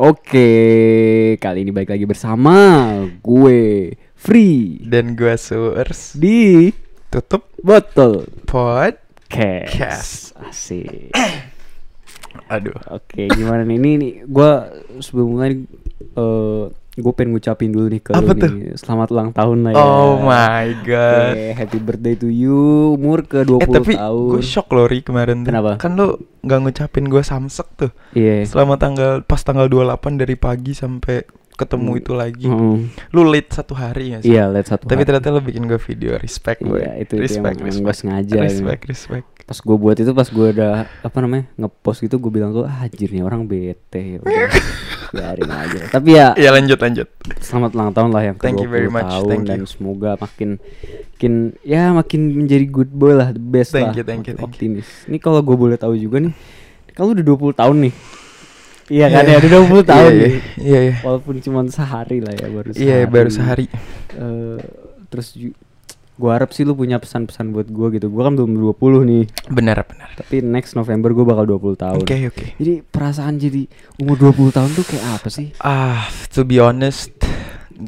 Oke, kali ini balik lagi bersama gue Free. Dan gue Surs di Tutup Botol Pod Cast. Asik. Aduh. Oke, gimana nih? Ini nih gue sebelum mulai eh gue pengen ngucapin dulu nih ke Apa lu tuh? nih. Selamat ulang tahun lah ya. Oh my god Oke, happy birthday to you. Umur ke 20 Eh tapi tahun. gue shock loh Ri kemarin tuh Kenapa? Kan lo gak ngucapin gue samsek tuh Iya. Selama tanggal Pas tanggal 28 dari pagi sampai ketemu Hmm. itu lagi Mm. Lu late satu hari ya sih? Iya, lihat satu. Tapi hari. ternyata lo bikin gue video Respect gue Iya, itu- itu Respect emang- emang respect. gua sengaja. Respect respect pas gue buat itu pas gue udah apa namanya ngepost gitu gue bilang tuh ah nih orang bete ya biarin aja tapi ya Iya lanjut lanjut selamat ulang tahun lah yang ke Thank you 20 very much, tahun thank dan you. semoga makin makin ya makin menjadi good boy lah the best Thank lah you, thank you, thank you. optimis ini kalau gue boleh tahu juga nih kalau udah 20 tahun nih iya kan Iya. ya udah 20 tahun Iya, nih Iya iya walaupun cuma sehari lah ya baru sehari Iya baru sehari Eh, terus gue harap sih lu punya pesan-pesan buat gue gitu gue kan belum 20 nih Benar benar tapi next November gue bakal 20 tahun. Oke oke Jadi perasaan jadi umur 20 tahun tuh kayak apa sih? Ah, to be honest,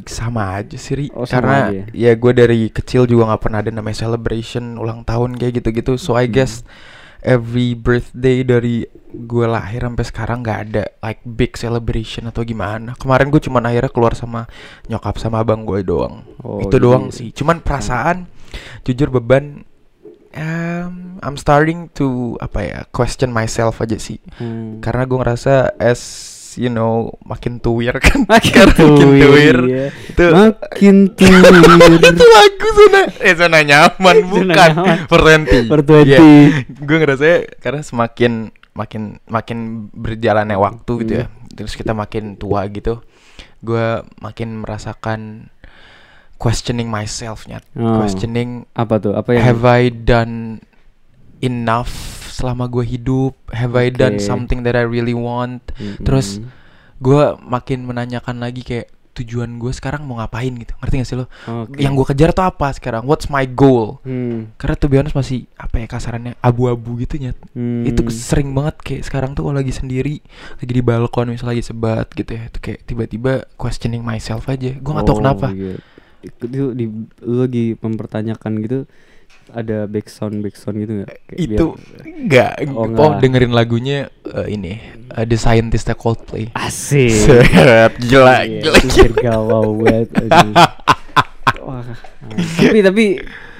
sama aja sih, Ri. Oh, Karena aja ya gue dari kecil juga nggak pernah ada namanya celebration ulang tahun kayak gitu-gitu. So I Hmm. Every birthday dari gue lahir sampai sekarang nggak ada like big celebration atau gimana. Kemarin gue cuman akhirnya keluar sama nyokap sama abang gue doang. Oh, Itu jadi- doang sih. Cuman perasaan, jujur beban. Um, I'm starting to apa ya question myself aja sih Hmm. karena gue ngerasa as you know makin tuwir kan Makin tuwir, iya. itu Makin tuwir. itu lagu zona eh zona nyaman bukan 20 For 20. gue ngerasa karena semakin makin makin berjalannya waktu gitu ya Hmm. terus kita makin tua gitu gue makin merasakan questioning myself nyat Oh. questioning Apa tuh? Apa yang have I done enough selama gue hidup have I done something that I really want Mm-mm. terus gue makin menanyakan lagi kayak tujuan gue sekarang mau ngapain gitu ngerti gak sih lo Oke. yang gue kejar tuh apa sekarang what's my goal Hmm. karena tuh honest masih apa ya kasarannya abu-abu gitu nyet Hmm. itu sering banget kayak sekarang tuh kalau lagi sendiri lagi di balkon misalnya lagi sebat gitu ya itu kayak tiba-tiba questioning myself aja gue nggak tahu Oh, kenapa iya. Itu di lagi mempertanyakan gitu ada background background gitu nggak? Kayak itu enggak Oh, oh, nggak. dengerin lagunya eh, ini eh, The Scientist Coldplay asik. Set, gila, Iya, gila, bergalau banget. Wah, tapi tapi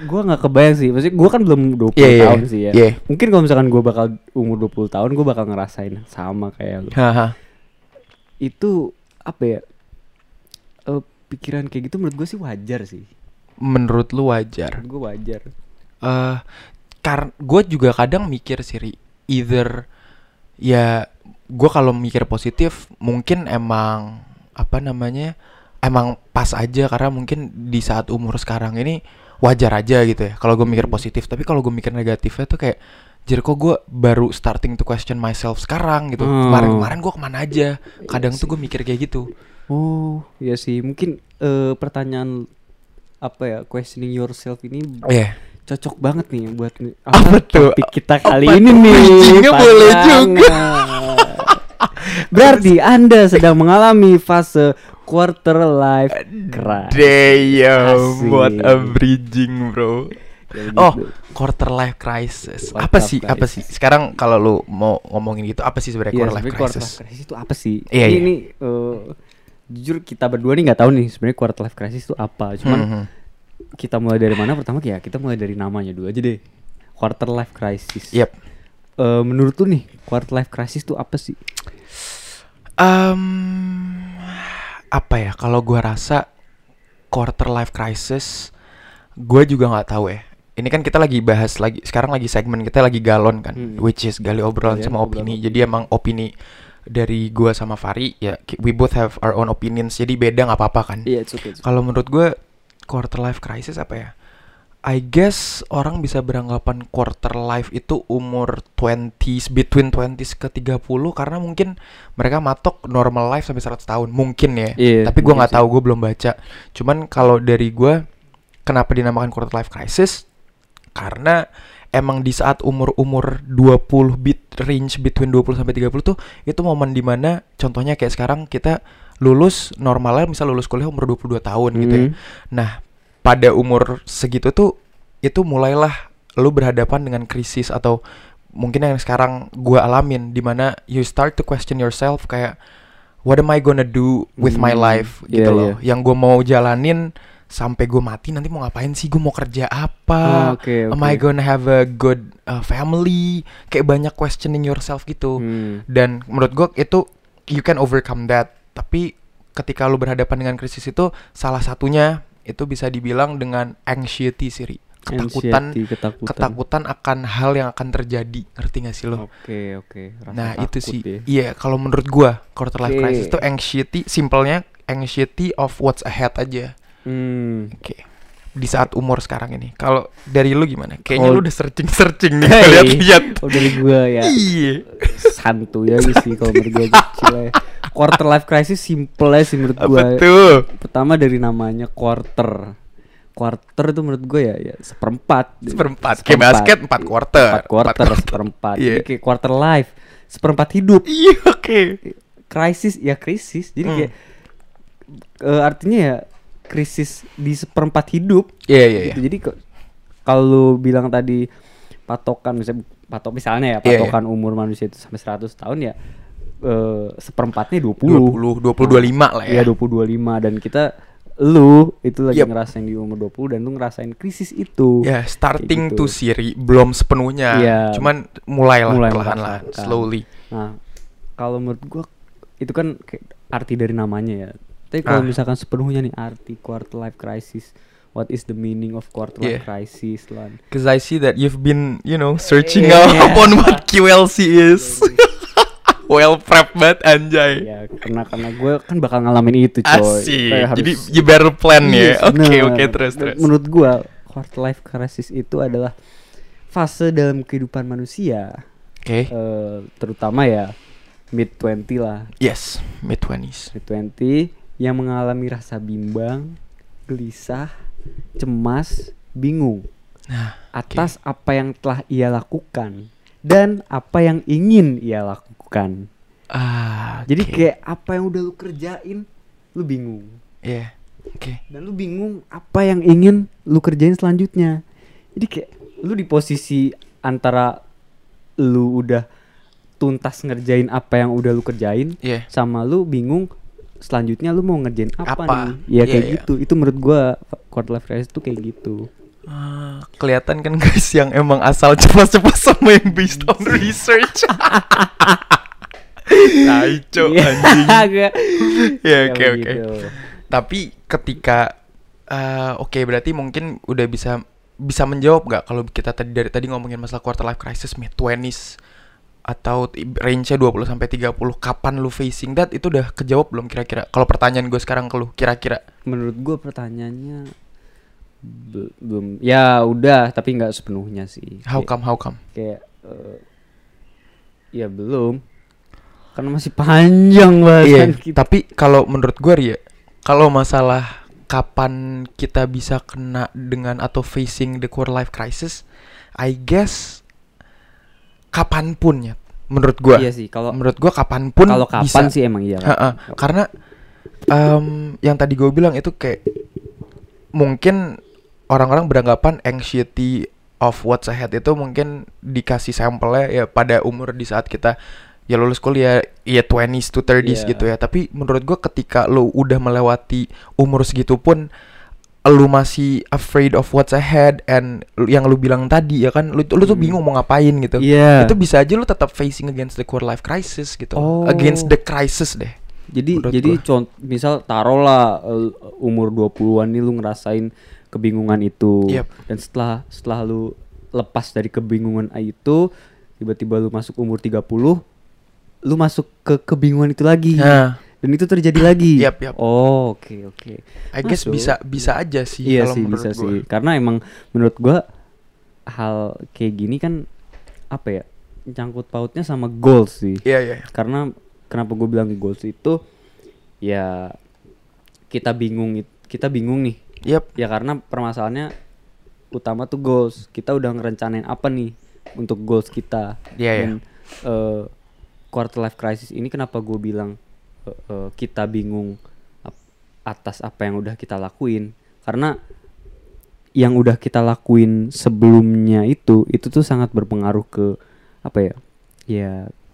gua nggak kebayang sih. Maksudnya gua kan belum 20 Iya, iya, tahun sih ya. iya. Mungkin kalau misalkan gua bakal umur 20 tahun gua bakal ngerasain sama kayak lu. Haha. Itu apa ya? Eh, pikiran kayak gitu menurut gue sih wajar sih. Menurut lu wajar? Gue wajar. eh karena gue juga kadang mikir sih either ya gue kalau mikir positif mungkin emang apa namanya emang pas aja. Karena mungkin di saat umur sekarang ini wajar aja gitu ya. Kalau gue mikir positif tapi kalau gue mikir negatifnya tuh kayak jadi kok gue baru starting to question myself sekarang? gitu. Hmm. kemarin kemarin gue ke mana aja? Kadang tuh gue mikir kayak gitu. Oh, iya sih. Mungkin eh, pertanyaan apa ya? Questioning yourself ini Iya cocok banget nih buat ni- Apa tuh? topik kita kali Apa ini tuh? nih. Boleh juga. Berarti Anda sedang mengalami fase quarter life crisis. Damn, what a bridging bro. Ya Oh, quarter life crisis. Quarter apa sih? Apa sih? Sekarang kalau lu mau ngomongin gitu, apa sih sebenarnya Iya, quarter life quarter crisis? life crisis itu apa sih? Iya, ini, iya. ini, eh, jujur kita berdua nih nggak tahu nih sebenarnya quarter life crisis itu apa. Cuman Mhm. kita mulai dari mana? Pertama ya kita mulai dari namanya dulu aja deh. Quarter life crisis. Yep. Eh, menurut tuh nih quarter life crisis itu apa sih? Em, apa ya? Kalau gua rasa quarter life crisis, gua juga nggak tahu ya. Ini kan kita lagi bahas lagi sekarang lagi segmen kita lagi galon kan, Hmm. which is gali obrolan Iya, sama obrolan opini. Jadi emang opini dari gua sama Fari ya ki- we both have our own opinions. Jadi beda nggak apa-apa kan. Iya, it's okay. it's okay. Kalau menurut gue quarter life crisis apa ya? I guess orang bisa beranggapan quarter life itu umur 20s between 20s ke 30 karena mungkin mereka matok normal life sampai 100 tahun mungkin ya. Iya, Tapi gue nggak tahu gue belum baca. Cuman kalau dari gue kenapa dinamakan quarter life crisis? Karena emang di saat umur-umur 20 bit range between 20 sampai 30 tuh itu momen di mana contohnya kayak sekarang kita lulus normalnya misal lulus kuliah umur 22 tahun gitu ya. Hmm. Nah, pada umur segitu tuh itu mulailah lu berhadapan dengan krisis atau mungkin yang sekarang gua alamin di mana you start to question yourself kayak what am I gonna do with my Hmm, life gitu iya, loh. Yang gue mau jalanin sampai gue mati nanti mau ngapain sih? Gue mau kerja apa? Oh, Oke, Am oke. I gonna have a good uh, family? Kayak banyak questioning yourself gitu. Hmm. Dan menurut gue itu you can overcome that. Tapi ketika lu berhadapan dengan krisis itu salah satunya itu bisa dibilang dengan anxiety sih, Ri. Ketakutan Anxiety, ketakutan. ketakutan akan hal yang akan terjadi. Ngerti gak sih lo? Oke, oke. Rasa Nah itu sih, ya. iya kalau menurut gua quarter life Oke. crisis itu anxiety, simpelnya anxiety of what's ahead aja. Hmm. Oke. Di saat umur sekarang ini. Kalau dari lu gimana? Kayaknya Kalau- lu udah searching searching nih, Hey. lihat-lihat. Oh dari gua ya Iya. santuy aja sih kalau menurut gua kecil ya. Quarter life crisis simple aja sih menurut gua. tuh? Pertama dari namanya quarter. Quarter itu menurut gue ya, ya seperempat. Seperempat. Kayak basket empat quarter. Empat quarter, Empat quarter. seperempat. Iya. Jadi kayak quarter life, seperempat hidup. Iya, oke. Krisis ya krisis. Jadi Hmm. kayak eh, artinya ya krisis di seperempat hidup. Iya, iya, iya. gitu. Jadi ke- kalau bilang tadi patokan misalnya patok misalnya ya Iya, iya. patokan umur manusia itu sampai 100 tahun ya eh, seperempatnya 20. 20, 20, 25 lah ya. Iya 20 25 dan kita lu itu lagi Yep. ngerasain di umur 20 dan lu ngerasain krisis itu. Ya, starting Kayak to gitu. siri belum sepenuhnya. Iya. Cuman mulailah Mulai perlahan-lahan, merasakan. slowly. Nah, kalau menurut gua itu kan arti dari namanya ya. Tapi kalau Ah. misalkan sepenuhnya nih arti quarter life crisis, what is the meaning of quarter life Yeah. crisis lan? Cause I see that you've been, you know, searching Yeah. up on what QLC is. well prepped banget anjay. ya karena karena gue kan bakal ngalamin itu coy. Asik. Jadi you better plan Yes, ya. Oke, bener. oke, terus terus. Menurut gua quarter life crisis itu adalah fase dalam kehidupan manusia Oke. eh, terutama ya mid 20 lah Yes, mid 20s. mid 20 yang mengalami rasa bimbang gelisah cemas bingung Nah, atas apa yang telah ia lakukan dan apa yang ingin ia lakukan ah, jadi kayak apa yang udah lu kerjain lu bingung Iya. Oke. dan lu bingung apa yang ingin lu kerjain selanjutnya jadi kayak lu di posisi antara lu udah tuntas ngerjain apa yang udah lu kerjain Iya. sama lu bingung selanjutnya lu mau ngerjain apa, Apa? nih ya Iya, kayak iya. gitu itu menurut gua quarter life crisis tuh kayak gitu Ah, kelihatan kan guys yang emang asal cepat-cepat sama yang based on research. Cok Iya, anjing. agak- Ya oke oke. begitu. Tapi ketika eh, oke berarti mungkin udah bisa bisa menjawab nggak kalau kita tadi dari tadi ngomongin masalah quarter life crisis mid 20s atau range-nya 20 sampai 30 kapan lu facing that itu udah kejawab belum kira-kira? Kalau pertanyaan gue sekarang ke lu kira-kira. Menurut gua pertanyaannya be- belum ya udah tapi nggak sepenuhnya sih. How Kayak- come how come? kayak eh, ya belum. Karena masih panjang iya bahasan kita. tapi kalau menurut gue Ria kalau masalah kapan kita bisa kena dengan atau facing the quarter life crisis I guess kapan pun ya menurut gue iya sih kalau menurut gua kapan pun kalau kapan bisa. sih emang iya Ha-ha. karena em, yang tadi gue bilang itu kayak mungkin orang-orang beranggapan anxiety of what's ahead itu mungkin dikasih sampelnya ya pada umur di saat kita ya lulus kuliah ya 20s to 30s Iya. gitu ya tapi menurut gua ketika lo udah melewati umur segitu pun lu masih afraid of what's ahead and yang lu bilang tadi ya kan lu, lu tuh Hmm. bingung mau ngapain gitu Iya. itu bisa aja lu tetap facing against the quarter life crisis gitu Oh. against the crisis deh Jadi menurut jadi contoh misal taruhlah eh, umur 20-an nih lu ngerasain kebingungan itu. Yep. Dan setelah setelah lu lepas dari kebingungan itu, tiba-tiba lu masuk umur 30, lu masuk ke kebingungan itu lagi. Nah, Dan itu terjadi lagi. Yap, yap. Oh, oke oke. I guess Masuk. bisa bisa aja sih Iya kalau sih menurut bisa gua. sih. Karena emang menurut gua hal kayak gini kan apa ya? Cangkut pautnya sama goals sih. Iya iya. karena kenapa gue bilang goals itu ya kita bingung it- kita bingung nih Yap. ya karena permasalahannya utama tuh goals. Kita udah ngerencanain apa nih untuk goals kita. Iya, iya. Dan eh, quarter life crisis ini kenapa gue bilang eh, eh, kita bingung atas apa yang udah kita lakuin karena yang udah kita lakuin sebelumnya itu itu tuh sangat berpengaruh ke apa ya ya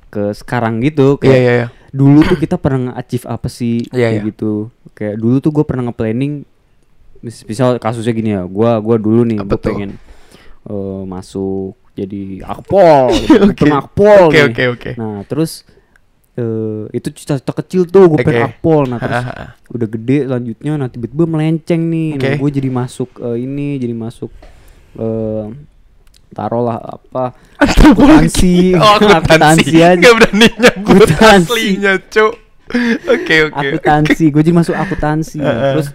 ke sekarang gitu Iya kayak iya iya. dulu tuh kita pernah nge-achieve apa sih Iya, kayak iya. gitu kayak dulu tuh gue pernah nge-planning mis- misal kasusnya gini ya gua gua dulu nih gue pengen eh, masuk jadi akpol Oke. pernah akpol Oke nih. oke oke. nah terus eh, itu cita-cita kecil tuh gue pengen Oke. akpol nah terus udah gede selanjutnya nah tiba-tiba melenceng nih nah, Oke. gue jadi masuk eh, ini jadi masuk eh taruhlah apa akuntansi Oh, akuntansi. aja Gak berani nyebut Akuntansi. aslinya, Cuk. Oke oke. akuntansi gue jadi masuk akuntansi Nah, terus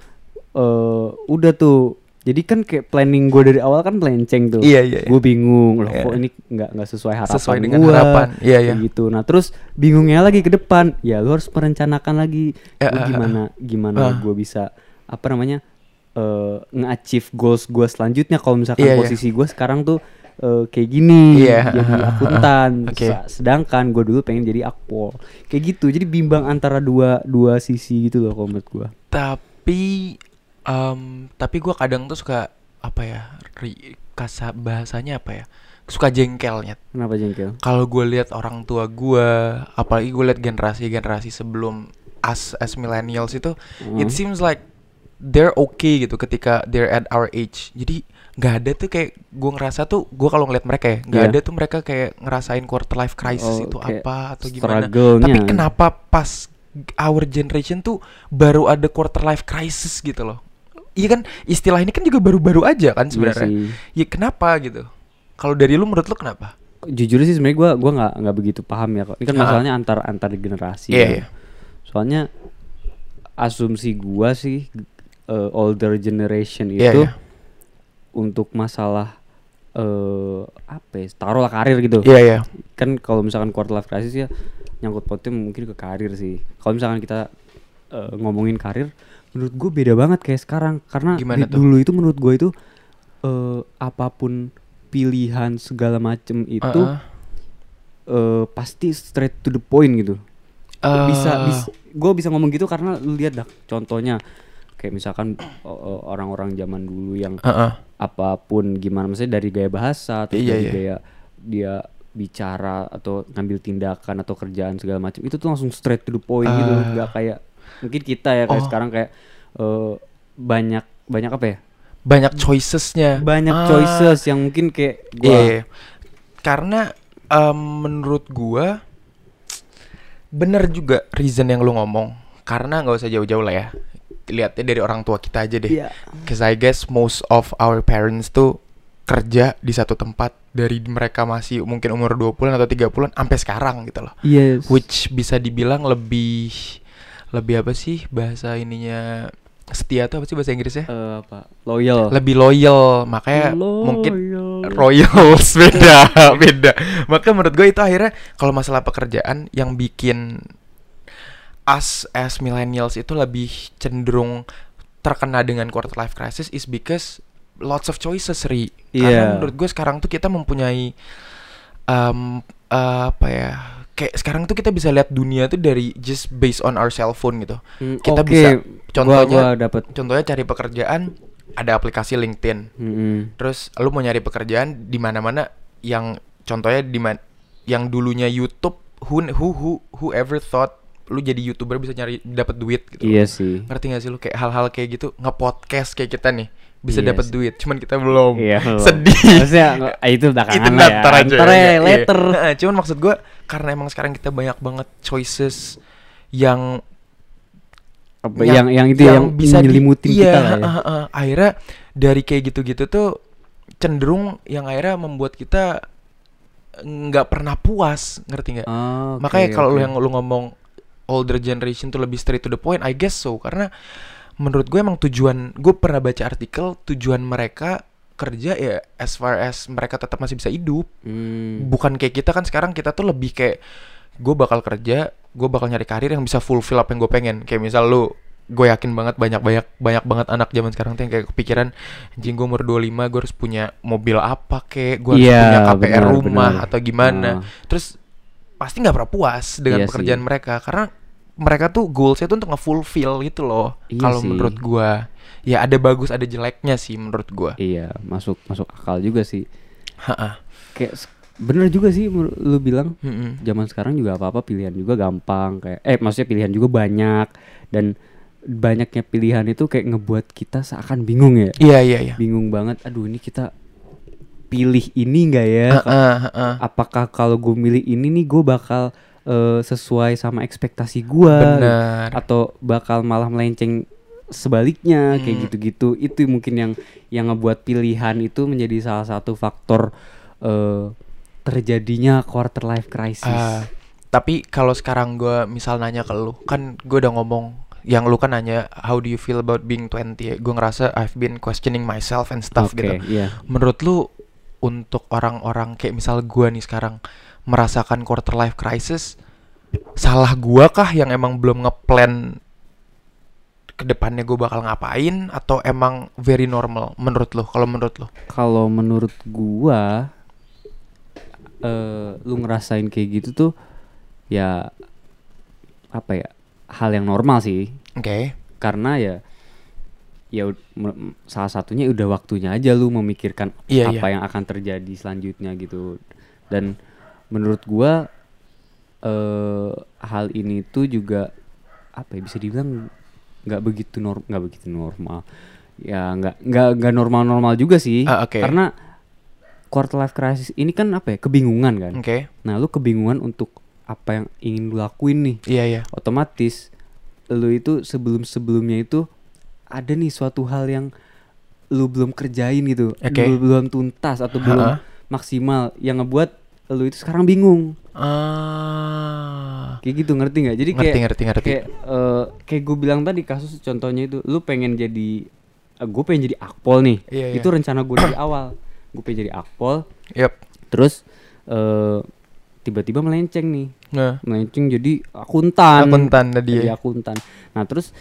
eh udah tuh jadi kan kayak planning gue dari awal kan melenceng tuh Iya, iya, iya. gue bingung loh Iya. kok ini nggak nggak sesuai harapan Sesuai dengan gua, harapan. Iya, iya. gitu nah terus bingungnya lagi ke depan ya lu harus merencanakan lagi Ya, Gua ah, ah, gimana gimana Ah. gue bisa apa namanya eh nge-achieve goals gue selanjutnya kalau misalkan Iya, iya. posisi gue sekarang tuh eh, kayak gini Iya, jadi akuntan. Sa- sedangkan gue dulu pengen jadi akpol kayak gitu jadi bimbang antara dua dua sisi gitu loh kalau menurut gue Tapi em, tapi gua kadang tuh suka apa ya? Ri, kasa bahasanya apa ya? Suka jengkelnya. kenapa jengkel Kalau gue lihat orang tua gua, apalagi gue lihat generasi-generasi sebelum as as millennials itu, it Hmm. seems like they're okay gitu ketika they're at our age. Jadi nggak ada tuh kayak gue ngerasa tuh gue kalau ngeliat mereka ya nggak Iya. ada tuh mereka kayak ngerasain quarter life crisis Oh, itu apa atau gimana. Tapi kenapa pas our generation tuh baru ada quarter life crisis gitu loh? Iya kan istilah ini kan juga baru-baru aja kan Iya sebenarnya. sih. Ya kenapa gitu? Kalau dari lu menurut lu kenapa? jujur sih sebenarnya gua gua nggak nggak begitu paham ya kok ini kan Ah. masalahnya antar antar generasi Iya, ya. iya. soalnya asumsi gua sih eh, older generation Iya, itu iya. untuk masalah eh apa ya taruhlah karir gitu Iya iya. kan kalau misalkan quarter life crisis ya nyangkut pautnya mungkin ke karir sih kalau misalkan kita eh, ngomongin karir menurut gue beda banget kayak sekarang karena Gimana di- tuh? dulu itu menurut gue itu eh, apa pun pilihan segala macem itu Uh-uh. eh, pasti straight to the point gitu Eh, bisa bisa gue bisa ngomong gitu karena lu lihat dah contohnya kayak misalkan eh, orang-orang zaman dulu yang Uh-uh. apa pun gimana maksudnya dari gaya bahasa atau Iya, dari iya. gaya dia bicara atau ngambil tindakan atau kerjaan segala macam itu tuh langsung straight to the point gitu Ah. nggak kayak mungkin kita ya kayak Oh. sekarang kayak eh, banyak banyak apa ya banyak choicesnya. banyak Ah, choices yang mungkin kayak gua Iya, iya. Karena em, menurut gua bener juga reason yang lu ngomong. Karena nggak usah jauh-jauh lah ya. Lihatnya dari orang tua kita aja deh. Iya. Cause I guess most of our parents tuh kerja di satu tempat dari mereka masih mungkin umur 20-an atau 30-an sampai sekarang gitu loh. yes Which bisa dibilang lebih lebih apa sih bahasa ininya setia tuh apa sih bahasa Inggrisnya? Eh, apa loyal Lebih loyal, makanya mungkin Loyal. royals beda beda maka menurut gue itu akhirnya kalau masalah pekerjaan yang bikin us as millennials itu lebih cenderung terkena dengan quarter life crisis is because lots of choices ri Iya. karena menurut gue sekarang tuh kita mempunyai em, eh, apa ya kayak sekarang tuh kita bisa lihat dunia tuh dari just based on our cell phone gitu Hmm, kita oke. bisa Gua- contohnya gua dapet contohnya cari pekerjaan ada aplikasi LinkedIn Mm-mm. Terus lu mau nyari pekerjaan di mana-mana yang contohnya di mana yang dulunya YouTube who who who whoever thought lu jadi YouTuber bisa nyari dapat duit gitu. iya sih Ngerti gak sih lu kayak hal-hal kayak gitu nge-podcast kayak kita nih bisa Iya dapat duit, cuman kita belum. Iya. Sedih. Maksudnya ah, itu belakangan itu lah ya. aja. Ntar ya, Iya, later. Nah, cuman maksud gua karena emang sekarang kita banyak banget choices yang Apa, yang yang itu yang, bisa di- nyelimutin iya, kita lah ya. heeh, heeh. akhirnya dari kayak gitu-gitu tuh cenderung yang akhirnya membuat kita nggak pernah puas ngerti nggak Oh, oke, makanya kalau oke. yang lu ngomong older generation tuh lebih straight to the point I guess so karena menurut gue emang tujuan gue pernah baca artikel tujuan mereka kerja ya as far as mereka tetap masih bisa hidup Hmm. bukan kayak kita kan sekarang kita tuh lebih kayak gue bakal kerja gue bakal nyari karir yang bisa fulfill apa yang gue pengen kayak misal lu gue yakin banget banyak banyak banyak banget anak zaman sekarang tuh yang kayak kepikiran anjing gue umur 25 gue harus punya mobil apa kek gue harus Iya, punya KPR benar, rumah benar. atau gimana Ah. terus pasti nggak pernah puas dengan Iya pekerjaan sih. mereka karena mereka tuh goalsnya tuh untuk nge-fulfill gitu loh Iya kalau menurut gue ya ada bagus ada jeleknya sih menurut gue Iya, masuk masuk akal juga sih. Ha-ha. Kayak bener juga sih lu bilang Mm-mm. zaman sekarang juga apa-apa pilihan juga gampang kayak eh maksudnya pilihan juga banyak dan banyaknya pilihan itu kayak ngebuat kita seakan bingung ya. iya iya iya Bingung banget. Aduh, ini kita pilih ini enggak ya? Ha-ha, ha-ha. Apakah kalau gue milih ini nih gue bakal eh, sesuai sama ekspektasi gue benar atau bakal malah melenceng sebaliknya kayak Hmm. gitu-gitu itu mungkin yang yang ngebuat pilihan itu menjadi salah satu faktor eh, terjadinya quarter life crisis. Ah, tapi kalau sekarang gue misal nanya ke lu, kan gue udah ngomong yang lu kan nanya how do you feel about being 20 ya. Gue ngerasa I've been questioning myself and stuff Oke, gitu. iya. Menurut lu untuk orang-orang kayak misal gue nih sekarang merasakan quarter life crisis, salah gua kah yang emang belum ngeplan ke depannya gue bakal ngapain atau emang very normal menurut lu? Kalau menurut lu? Kalau menurut gua eh lu ngerasain kayak gitu tuh ya apa ya hal yang normal sih Oke. karena ya ya salah satunya udah waktunya aja lu memikirkan Iya, apa iya. yang akan terjadi selanjutnya gitu dan menurut gua eh hal ini tuh juga apa ya bisa dibilang nggak begitu norm nggak begitu normal ya nggak nggak nggak normal normal juga sih Ah, oke. karena quarter life crisis ini kan apa ya kebingungan kan Oke. nah lu kebingungan untuk apa yang ingin lu lakuin nih Iya iya. otomatis lu itu sebelum sebelumnya itu ada nih suatu hal yang lu belum kerjain gitu Oke. lu belum tuntas atau belum Ha-ha. maksimal yang ngebuat lu itu sekarang bingung Ah. kayak gitu ngerti nggak jadi Ngerti, kayak ngerti, ngerti. kayak eh, kayak gue bilang tadi kasus contohnya itu lu pengen jadi gue pengen jadi akpol nih Iya, iya. itu rencana gue dari awal gue pengen jadi akpol Yap. terus eh tiba-tiba melenceng nih Nah. melenceng jadi akuntan Akuntan tadi jadi akuntan nah terus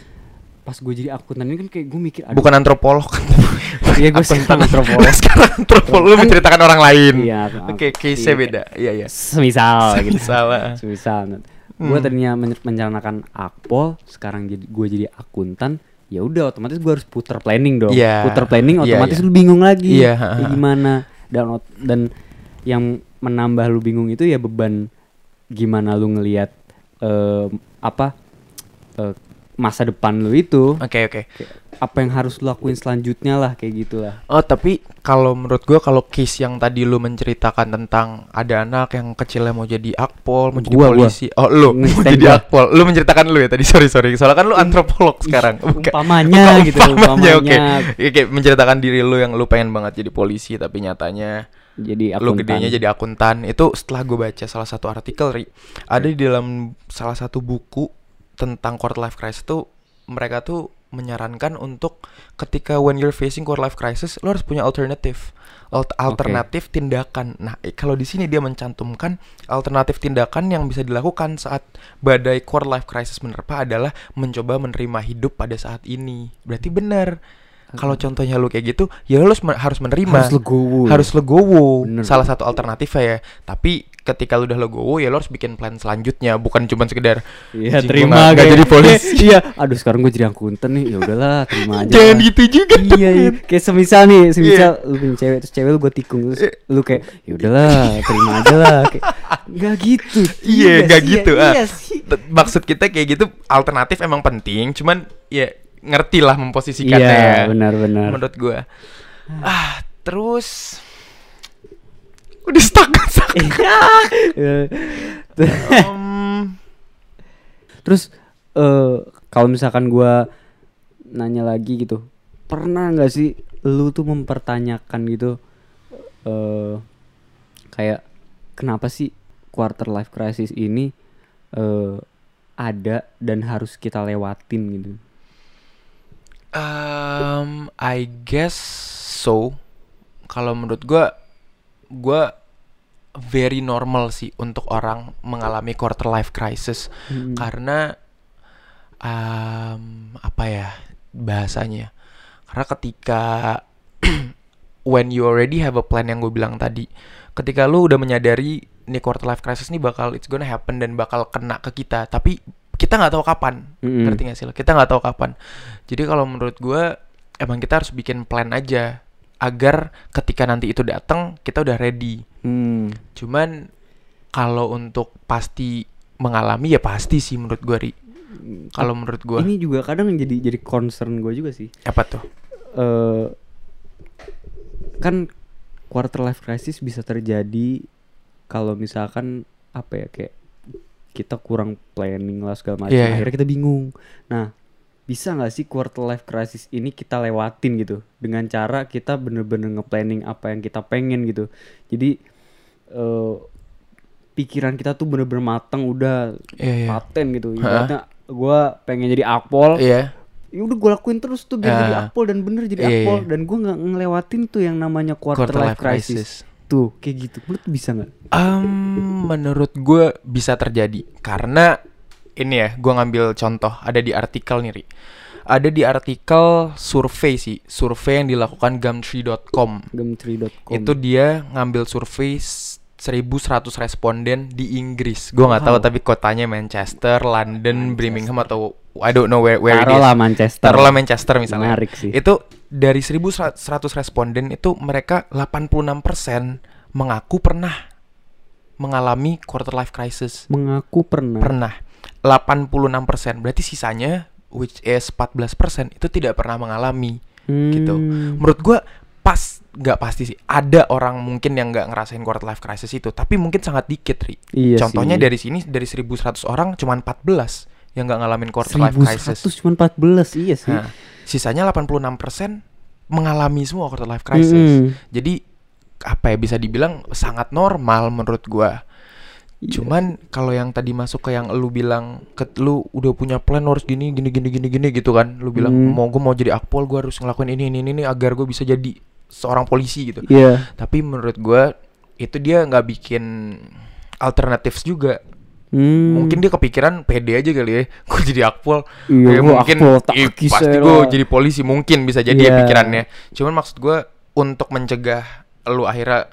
pas gue jadi akuntan ini kan kayak gue mikir aduh, Bukan antropolog kan. iya gue sekarang antropolog sekarang antropolog lu menceritakan orang lain. Iya, Oke, iya. case-nya beda. Iya, iya. semisal gitu Salah. semisal gue Hmm. tadinya men- merencanakan akpol sekarang jadi gue jadi akuntan ya udah otomatis gue harus putar planning dong Iya, putar planning iya, otomatis iya. lu bingung lagi Iya, kayak ha-ha. gimana dan dan yang menambah lu bingung itu ya beban gimana lu ngelihat eh, apa eh, masa depan lu itu Oke, oke. Kayak apa yang harus lu lakuin selanjutnya lah kayak gitulah Oh, tapi kalau menurut gua kalau case yang tadi lu menceritakan tentang ada anak yang kecilnya mau jadi akpol, mau jadi Gua, gua. polisi. Oh, lu mau jadi gua. akpol. Lu menceritakan lu ya tadi. Sorry, sorry. Soalnya kan lu antropolog sekarang. Bukan. umpamanya gitu Umpamanya, oke. umpamanya Oke, menceritakan diri lu yang lu pengen banget jadi polisi tapi nyatanya jadi lu akuntan gedenya jadi akuntan itu setelah gue baca salah satu artikel Ri, ada di dalam salah satu buku tentang quarter life crisis tuh mereka tuh menyarankan untuk ketika when you're facing quarter life crisis lo harus punya alternatif Alt- alternatif tindakan. Nah kalau di sini dia mencantumkan alternatif tindakan yang bisa dilakukan saat badai quarter life crisis menerpa adalah mencoba menerima hidup pada saat ini. Berarti benar. Kalau contohnya lu kayak gitu ya lu harus men- harus menerima. Harus legowo. Harus legowo. Bener. salah satu alternatifnya ya. Tapi ketika lu udah legowo ya lu harus bikin plan selanjutnya bukan cuma sekedar Iya "Anjing, gua terima nggak kayak- jadi polisi kayak, Iya. Aduh sekarang gue jadi akuntan nih. Ya udahlah terima aja jangan lah. gitu juga Iya iya. Kayak semisal nih Semisal Iya. lu punya cewek Terus cewek lu gue tikung Terus lu kayak ya udahlah terima aja lah. Kayak, Gak gitu. Iya nggak sih, gitu. iya, ah. iya sih maksud kita kayak gitu alternatif emang penting cuman ya ngerti lah memposisikannya. Iya ya benar-benar menurut gua. Ah terus udah stuck stuck Eh, Em, Terus eh kalau misalkan gua nanya lagi gitu, pernah nggak sih lu tuh mempertanyakan gitu eh kayak kenapa sih quarter life crisis ini eh ada dan harus kita lewatin gitu. Um, I guess so. Kalau menurut gua, gua very normal sih untuk orang mengalami quarter life crisis. Hmm. karena um, apa ya bahasanya? Karena ketika when you already have a plan yang gue bilang tadi ketika lu udah menyadari nih quarter life crisis nih bakal it's gonna happen dan bakal kena ke kita. Tapi kita nggak tahu kapan. Mm-mm. ngerti gak sih lo? Kita nggak tahu kapan. Jadi kalau menurut gue emang kita harus bikin plan aja agar ketika nanti itu datang kita udah ready Hmm. cuman kalau untuk pasti mengalami ya pasti sih menurut gue ri kalau menurut gue Ini juga kadang jadi jadi concern gue juga sih. apa tuh eh kan quarter life crisis bisa terjadi kalau misalkan apa ya kayak kita kurang planning lah segala macam Iya, iya. akhirnya kita bingung nah bisa nggak sih quarter life crisis ini kita lewatin gitu? Dengan cara kita bener-bener nge-planning apa yang kita pengen gitu. Jadi eh pikiran kita tuh bener-bener matang udah Iya, iya. paten gitu. Ibaratnya gue pengen jadi akpol iya. Ya udah gue lakuin terus tuh biar jadi Ah. akpol dan bener jadi Iya, akpol iya. dan gue nggak ngelewatin tuh yang namanya quarter, life, crisis. tuh kayak gitu. Menurut bisa nggak? Em, menurut gue bisa terjadi. Karena ini ya gue ngambil contoh ada di artikel nih Ri. ada di artikel survei sih survei yang dilakukan gumtree.com gumtree.com itu dia ngambil survei s- 1100 responden di Inggris gue nggak tahu Wow. tapi kotanya Manchester London Birmingham atau I don't know where where it is. Manchester taruhlah Manchester misalnya menarik sih itu dari 1100 responden itu mereka 86% mengaku pernah mengalami quarter life crisis. mengaku pernah Pernah. 86%. Berarti sisanya which is 14% itu tidak pernah mengalami. gitu. Hmm. Menurut gua pas nggak pasti sih. Ada orang mungkin yang nggak ngerasain quarter life crisis itu, tapi mungkin sangat dikit, Ri. iya Contohnya sih. dari sini dari 1100 orang cuman 14 yang nggak ngalamin quarter life crisis. 1100 cuma 14 iya sih Nah, sisanya 86% mengalami semua quarter life crisis. Mm-mm. Jadi apa ya bisa dibilang sangat normal menurut gua. Iya. Cuman kalau yang tadi masuk ke yang lu bilang ke lu udah punya plan harus gini gini gini gini gini gitu kan. Lu bilang Hmm. mau gua mau jadi akpol gua harus ngelakuin ini ini ini, ini agar gua bisa jadi seorang polisi gitu. iya Tapi menurut gua itu dia nggak bikin alternatif juga. Hmm. Mungkin dia kepikiran pede aja kali ya. Gue jadi akpol. Iya, Ya, gua mungkin akpol, takis pasti gue jadi polisi mungkin bisa jadi ya Iya. pikirannya. Cuman maksud gue untuk mencegah lu akhirnya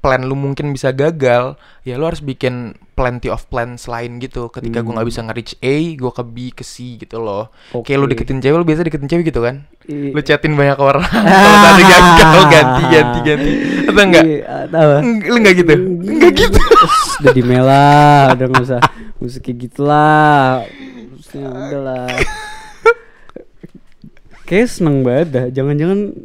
plan lu mungkin bisa gagal, ya lu harus bikin plenty of plans lain gitu. Ketika gue nggak Hmm. bisa nge-reach A, gue ke B ke C gitu loh. Kayak lu deketin cewek, lu biasa deketin cewek gitu kan? I- Lu chatin banyak orang. Kalau tadi gagal ganti ganti ganti. Atau enggak? Iya, Lu enggak gitu? Enggak gitu. udah di Mela udah nggak usah usah kayak gitulah Terusnya udah lah kayak seneng banget dah jangan-jangan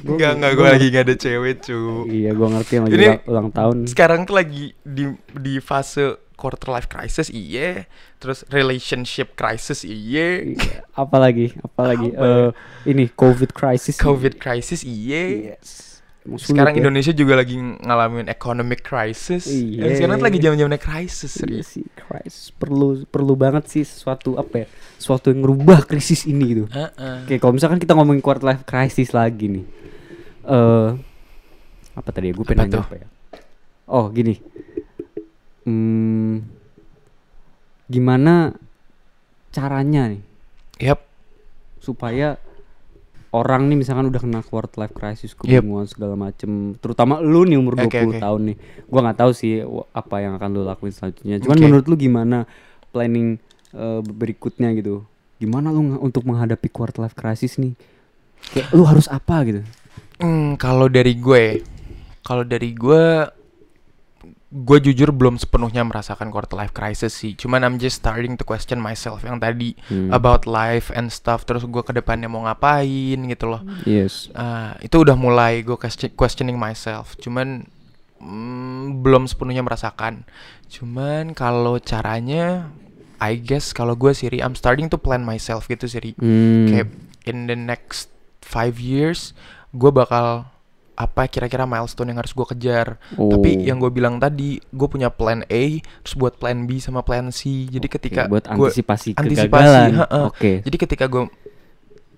Enggak enggak gue lagi gak ada cewek cu. iya gua ngerti yang lagi Ini ulang, tahun. sekarang tuh lagi di di fase quarter life crisis iya terus relationship crisis iya apalagi apalagi Apa eh ini covid crisis. Covid crisis iya yes. Emang sekarang ya. Indonesia juga lagi ngalamin economic crisis. Iya. Dan sekarang tuh lagi zaman zamannya crisis Iya serius. sih crisis perlu perlu banget sih sesuatu apa ya sesuatu yang ngerubah krisis ini gitu Heeh. Oke, kalau misalkan kita ngomongin quarter life crisis lagi nih. Eh apa tadi ya? Gue pengen Apa apa ya? Oh, gini. Hmm, gimana caranya nih Yap. supaya orang nih misalkan udah kena quarter life crisis Yep. kebingungan segala macem terutama lu nih umur 20 Oke, oke. tahun nih gua nggak tahu sih apa yang akan lu lakuin selanjutnya cuman Oke. menurut lu gimana planning eh, berikutnya gitu gimana lu untuk menghadapi quarter life crisis nih kayak lu harus apa gitu Hmm, kalau dari gue, kalau dari gue, gue jujur belum sepenuhnya merasakan quarter life crisis sih. Cuman I'm just starting to question myself yang tadi Hmm. about life and stuff. Terus gue ke depannya mau ngapain gitu loh. yes Ah, itu udah mulai gue question- questioning myself. Cuman mm, belum sepenuhnya merasakan. Cuman kalau caranya, I guess kalau gue siri, I'm starting to plan myself gitu siri Hmm. kayak in the next five years gue bakal apa kira-kira milestone yang harus gue kejar tapi Oh. yang gue bilang tadi gue punya plan A terus buat plan B sama plan C jadi Oke, ketika buat gua- antisipasi antisipasi, kegagalan heeh. oke jadi ketika gue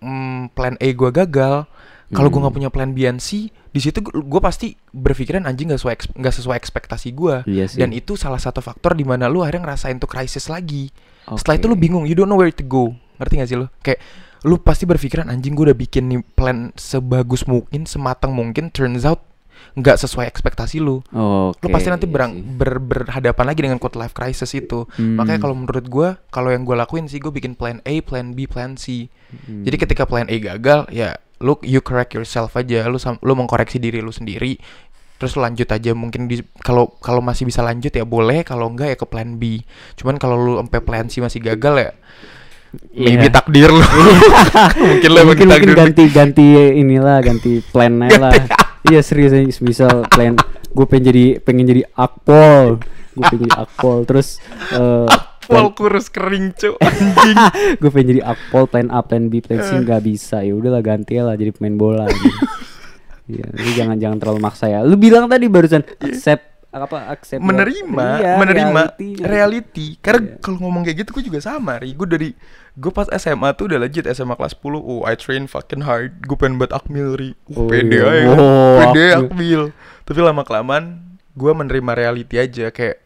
mm, plan A gue gagal kalau gue Hmm. nggak punya plan B and C di situ gue pasti berpikiran anjing nggak sesuai nggak sesuai ekspektasi gue Iya sih. dan itu salah satu faktor di mana lu akhirnya ngerasain tuh krisis lagi setelah Oke. itu lu bingung you don't know where to go ngerti gak sih lu kayak lu pasti berpikiran anjing gue udah bikin nih plan sebagus mungkin sematang mungkin turns out nggak sesuai ekspektasi lu. Oke. lu pasti nanti iya berang, ber- berhadapan lagi dengan quote life crisis itu. Hmm. makanya kalau menurut gue kalau yang gue lakuin sih gue bikin plan A plan B plan C. Hmm. jadi ketika plan A gagal ya lu you correct yourself aja. Lu lu mengkoreksi diri lu sendiri. Terus lu lanjut aja mungkin di kalau kalau masih bisa lanjut ya boleh. Kalau enggak ya ke plan B. Cuman kalau lu sampai plan C masih gagal ya maybe Iya. takdir lu. Mungkin emang mungkin mungkin ganti ganti inilah ganti plan aja lah. Iya serius misal plan gue pengen jadi pengen jadi akpol. Gue pengen jadi akpol. Terus eh Wal kurus kering cu anjing gue pengen jadi akpol plan A plan B plan C. Nggak bisa. Ya udahlah ganti lah jadi pemain bola. Gitu. Iya, lu jangan jangan terlalu maksa ya. Lu bilang tadi barusan accept apa accept menerima Iya, menerima reality. reality, karena Iya. kalau ngomong kayak gitu gue juga sama ri. Gue dari gue pas SMA tuh udah legit SMA kelas 10 oh I train fucking hard. Gue pengen buat akmil ri. Oh, pede iya. aja. Oh, pede Akmil. akmil. Tapi lama kelamaan gue menerima reality aja kayak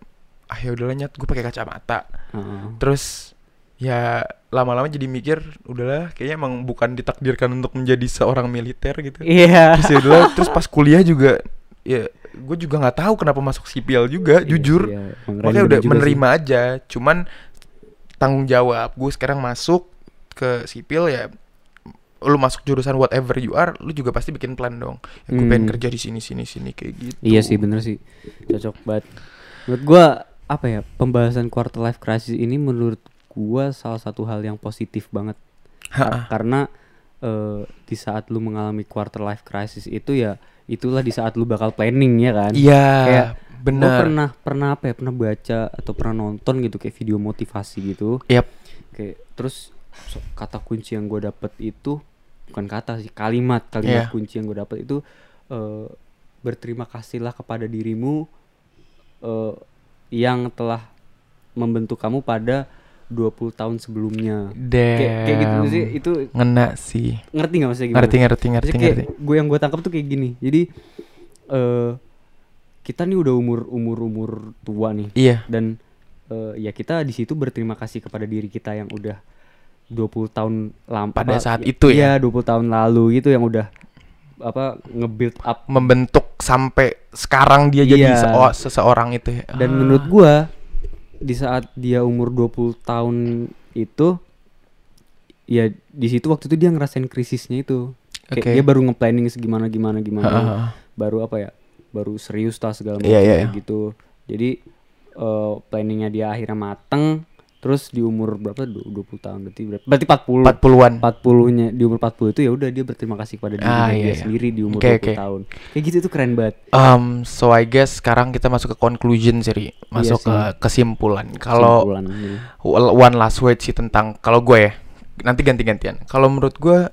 ah ya udahlah nyat gue pakai kacamata. Heeh. terus ya lama-lama jadi mikir udahlah kayaknya emang bukan ditakdirkan untuk menjadi seorang militer gitu. Iya. terus ya udahlah terus pas kuliah juga ya gue juga nggak tahu kenapa masuk sipil juga jujur. Iya, emang makanya udah menerima aja. Cuman tanggung jawab gue sekarang masuk ke sipil ya lu masuk jurusan whatever you are lu juga pasti bikin plan dong ya, gue pengen Hmm. kerja di sini sini sini kayak gitu. Iya sih bener sih. Cocok banget. Menurut gua apa ya pembahasan quarter life crisis ini menurut gua salah satu hal yang positif banget Ha-ha. karena eh, di saat lu mengalami quarter life crisis itu ya itulah di saat lu bakal planning ya kan iya Kayak Gue pernah pernah apa ya pernah baca atau pernah nonton gitu kayak video motivasi gitu. Yap. kayak terus so- kata kunci yang gue dapet itu bukan kata sih kalimat kalimat Iya. kunci yang gue dapet itu eh, berterima kasihlah kepada dirimu eh, yang telah membentuk kamu pada 20 tahun sebelumnya. Kayak kayak gitu Damn. sih itu ngena sih. Ngerti nggak maksudnya gimana? Ngerti ngerti ngerti Maksudnya ngerti. gue yang gue tangkap tuh kayak gini. Jadi eh kita nih udah umur umur umur tua nih iya dan eh, ya kita di situ berterima kasih kepada diri kita yang udah 20 tahun lam Pada apa, saat ya- itu ya? Iya, 20 tahun lalu gitu yang udah apa nge-build up membentuk sampai sekarang dia jadi Iya. seo- seseorang itu ya. dan Ah. menurut gua di saat dia umur 20 tahun itu ya di situ waktu itu dia ngerasain krisisnya itu kayak Oke. dia baru nge-planning segimana gimana gimana Ha-ha. baru apa ya baru serius lah segala macam Iya, iya, kayak gitu jadi eh, planningnya dia akhirnya mateng terus di umur berapa Du- 20 tahun berarti berarti, berarti 40 40-an 40-nya di umur 40 itu ya udah dia berterima kasih kepada dirinya Ah, dia iya, iya. sendiri di umur Oke, 20 oke. tahun kayak gitu tuh keren banget Um, so I guess sekarang kita masuk ke conclusion sih, masuk Iya sih. ke kesimpulan. Kalau w- one last word sih tentang kalau gue ya, nanti ganti-gantian. Kalau menurut gue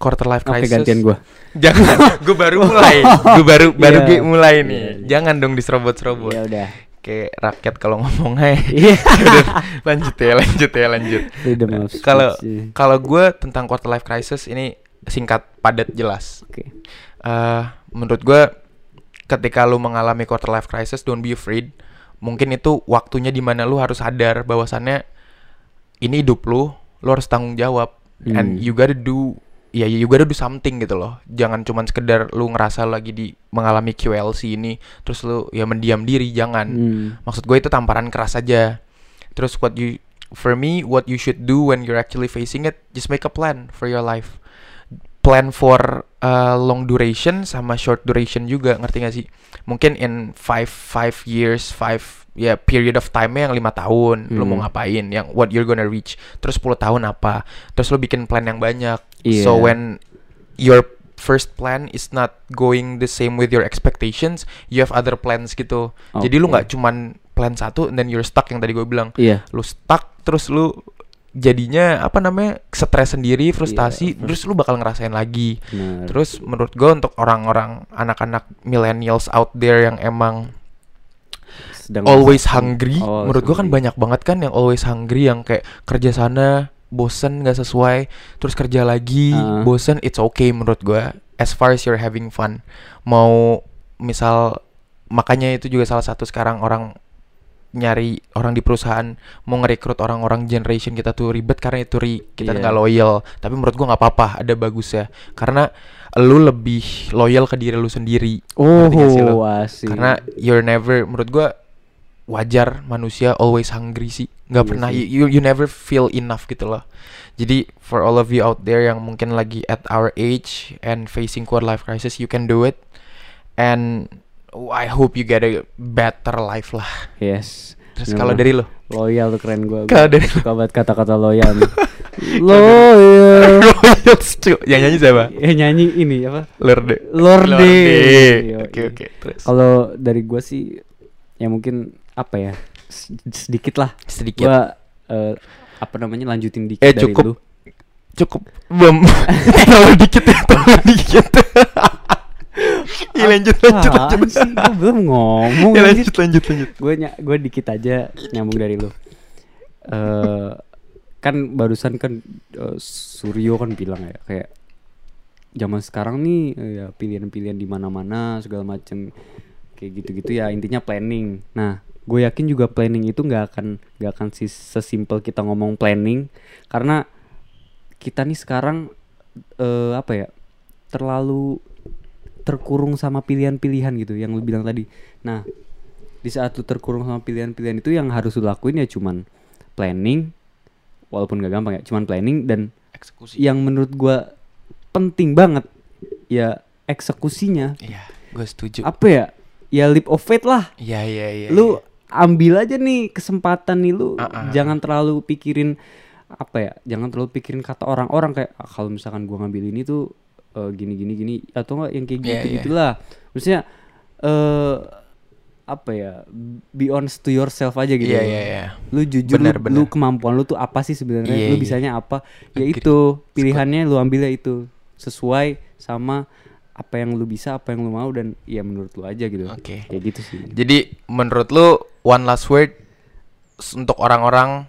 quarter life oke crisis. gantian gua Jangan, gue baru mulai, gue baru baru Iya. gue mulai nih. Iya, iya. Jangan dong diserobot-serobot. ya udah Kayak rakyat kalau ngomong aja. iya Udah, lanjut ya, lanjut ya, lanjut. speech Kalau kalau gue tentang quarter life crisis ini singkat, padat, jelas. oke eh menurut gue ketika lu mengalami quarter life crisis don't be afraid mungkin itu waktunya di mana lu harus sadar bahwasannya ini hidup lu lu harus tanggung jawab Hmm. and you gotta do ya you gotta do something gitu loh. Jangan cuman sekedar lu ngerasa lagi di mengalami QLC ini terus lu ya mendiam diri jangan. Hmm. maksud gue itu tamparan keras aja. Terus what you for me what you should do when you're actually facing it just make a plan for your life plan for uh, long duration sama short duration juga ngerti gak sih mungkin in five five years five ya period of time yang lima tahun lu mau Hmm. ngapain yang what you're gonna reach terus 10 tahun apa terus lu bikin plan yang banyak Iya. so when your first plan is not going the same with your expectations you have other plans gitu jadi lu Oke. nggak cuman plan satu and then you're stuck yang tadi gue bilang iya lu stuck terus lu jadinya apa namanya stres sendiri frustasi Iya, terus lu bakal ngerasain lagi. Benar. Terus menurut gue untuk orang-orang anak-anak millennials out there yang emang Sedang always hungry Oh, menurut gue kan banyak banget kan yang always hungry yang kayak kerja sana bosen nggak sesuai terus kerja lagi Ah. bosen it's okay menurut gua as far as you're having fun. Mau misal makanya itu juga salah satu sekarang orang nyari orang di perusahaan mau ngerekrut orang-orang generation kita tuh ribet karena itu ri. Kita Iya. nggak loyal. Tapi menurut gua nggak apa-apa ada bagusnya. Karena lu lebih loyal ke diri lu sendiri. Oh, sih asik. karena you're never menurut gua wajar manusia always hungry sih. Nggak Iya pernah sih. you you never feel enough gitu loh. Jadi for all of you out there yang mungkin lagi at our age and facing quarter life crisis you can do it. And I hope you get a better life lah yes. terus Bener kalau dari lo loyal tuh keren gua. Kalau dari- suka banget kata-kata loyal. nih. loyal. Tuh yang nyanyi siapa Eh nyanyi ini apa? Lorde Lorde. Oke oke terus Kalau dari gua sih ya mungkin apa ya? Sedikit lah. sedikit Gua eh, apa namanya lanjutin dikit Eh, dari cukup. lu. cukup belum terlalu dikit ya terlalu dikit lanjut lanjut lanjut Apaan sih? Gua belum ngomong. Ya, lanjut lanjut lanjut gue gue dikit aja nyambung dari lu eh kan barusan kan eh, Suryo kan bilang ya kayak zaman sekarang nih eh, ya pilihan-pilihan di mana-mana segala macem kayak gitu-gitu ya intinya planning nah gue yakin juga planning itu nggak akan nggak akan si sesimpel kita ngomong planning karena kita nih sekarang eh, apa ya terlalu terkurung sama pilihan-pilihan gitu yang lu bilang tadi. Nah di saat lu terkurung sama pilihan-pilihan itu yang harus lu lakuin ya cuman planning walaupun gak gampang ya cuman planning dan eksekusi. yang menurut gua penting banget ya eksekusinya. Iya gue setuju. Apa ya? Ya leap of faith lah. Iya iya iya lu ambil aja nih kesempatan nih lu. Ah, ah. jangan terlalu pikirin apa ya jangan terlalu pikirin kata orang-orang kayak "Ah, kalau misalkan gua ngambil ini tuh eh, gini gini gini atau enggak yang kayak Iya, gitu iya. gitulah. Maksudnya eh apa ya be honest to yourself aja gitu iya iya iya. Lu jujur Bener, lu, bener. lu kemampuan lu tuh apa sih sebenarnya? Iya, lu iya. bisanya apa? Ya itu pilihannya lu ambilnya itu. Sesuai sama apa yang lu bisa apa yang lu mau dan ya menurut lu aja gitu. Oke. kayak gitu sih. Jadi menurut lu one last word untuk orang-orang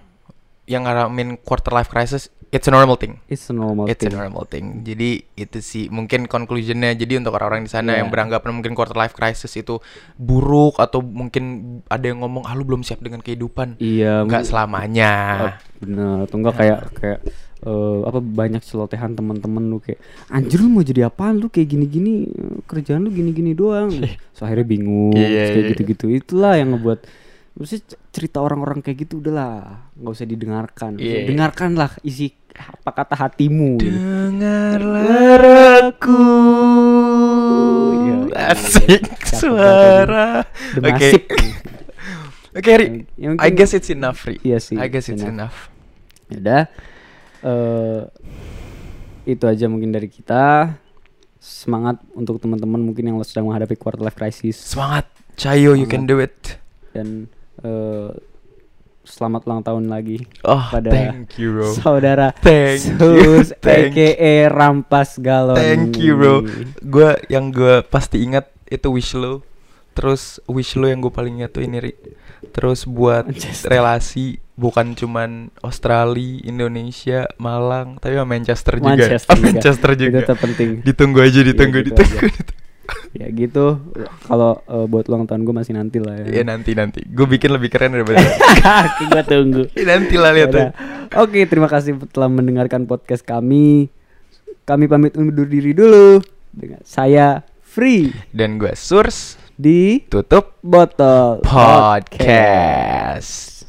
yang ngalamin quarter life crisis it's a normal thing it's a normal It's a thing. normal thing. Jadi itu sih mungkin conclusionnya. Jadi untuk orang-orang di sana Iya. yang beranggapan mungkin quarter life crisis itu buruk atau mungkin ada yang ngomong ah lu belum siap dengan kehidupan. iya Enggak mu- selamanya. Oh, bener atau enggak kayak kayak eh, apa banyak celotehan teman-teman lu kayak anjir lu mau jadi apaan lu kayak gini-gini kerjaan lu gini-gini doang so akhirnya bingung Iya, terus kayak iya. gitu-gitu itulah yang ngebuat Maksudnya c- cerita orang-orang kayak gitu udahlah nggak usah didengarkan Iya. dengarkanlah isi apa kata hatimu. Dengarlah aku. Iya, iya. Asik Cakep suara. Oke. Oke, Ri. Yang I guess it's enough, Ri. Iya sih, I guess it's enough. enough. Yaudah eh itu aja mungkin dari kita semangat untuk teman-teman mungkin yang sedang menghadapi quarter life crisis Semangat. Cayo, you can do it. dan eh selamat ulang tahun lagi Oh, pada thank you, bro. saudara Thank you, Sus thank aka Rampas Galon. Thank you bro. Gue yang gue pasti ingat itu wish lo. Terus wish lo yang gue paling ingat tuh ini Ri. Terus buat Manchester. relasi Bukan cuman Australia, Indonesia, Malang Tapi Manchester juga. Manchester juga. Manchester juga. itu terpenting Ditunggu aja, ditunggu, gitu ditunggu, aja. Ya gitu. Kalau eh, buat ulang tahun gue masih nanti lah Ya. Ya nanti, nanti. Gue bikin lebih keren daripada gue tunggu. Ya, Nanti lah lihat tuh Oke, terima kasih telah mendengarkan podcast kami. Kami pamit undur diri dulu. Dengan saya Free. Dan gue Surs di Tutup Botol Podcast